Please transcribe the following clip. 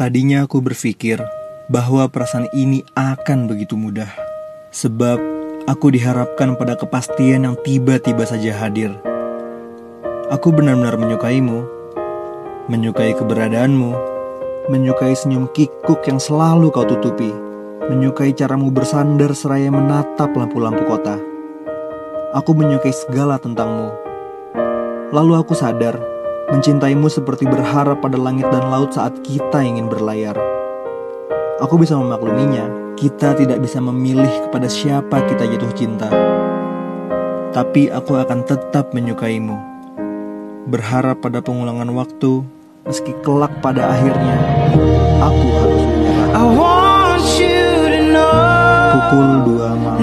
Tadinya aku berpikir bahwa perasaan ini akan begitu mudah. Sebab aku diharapkan pada kepastian yang tiba-tiba saja hadir. Aku benar-benar menyukaimu, menyukai keberadaanmu, menyukai senyum kikuk yang selalu kau tutupi, menyukai caramu bersandar seraya menatap lampu-lampu kota. Aku menyukai segala tentangmu. Lalu aku sadar, mencintaimu seperti berharap pada langit dan laut saat kita ingin berlayar. Aku bisa memakluminya, kita tidak bisa memilih kepada siapa kita jatuh cinta. Tapi aku akan tetap menyukaimu. Berharap pada pengulangan waktu, meski kelak pada akhirnya aku harus menyerah. Pukul 2 malam.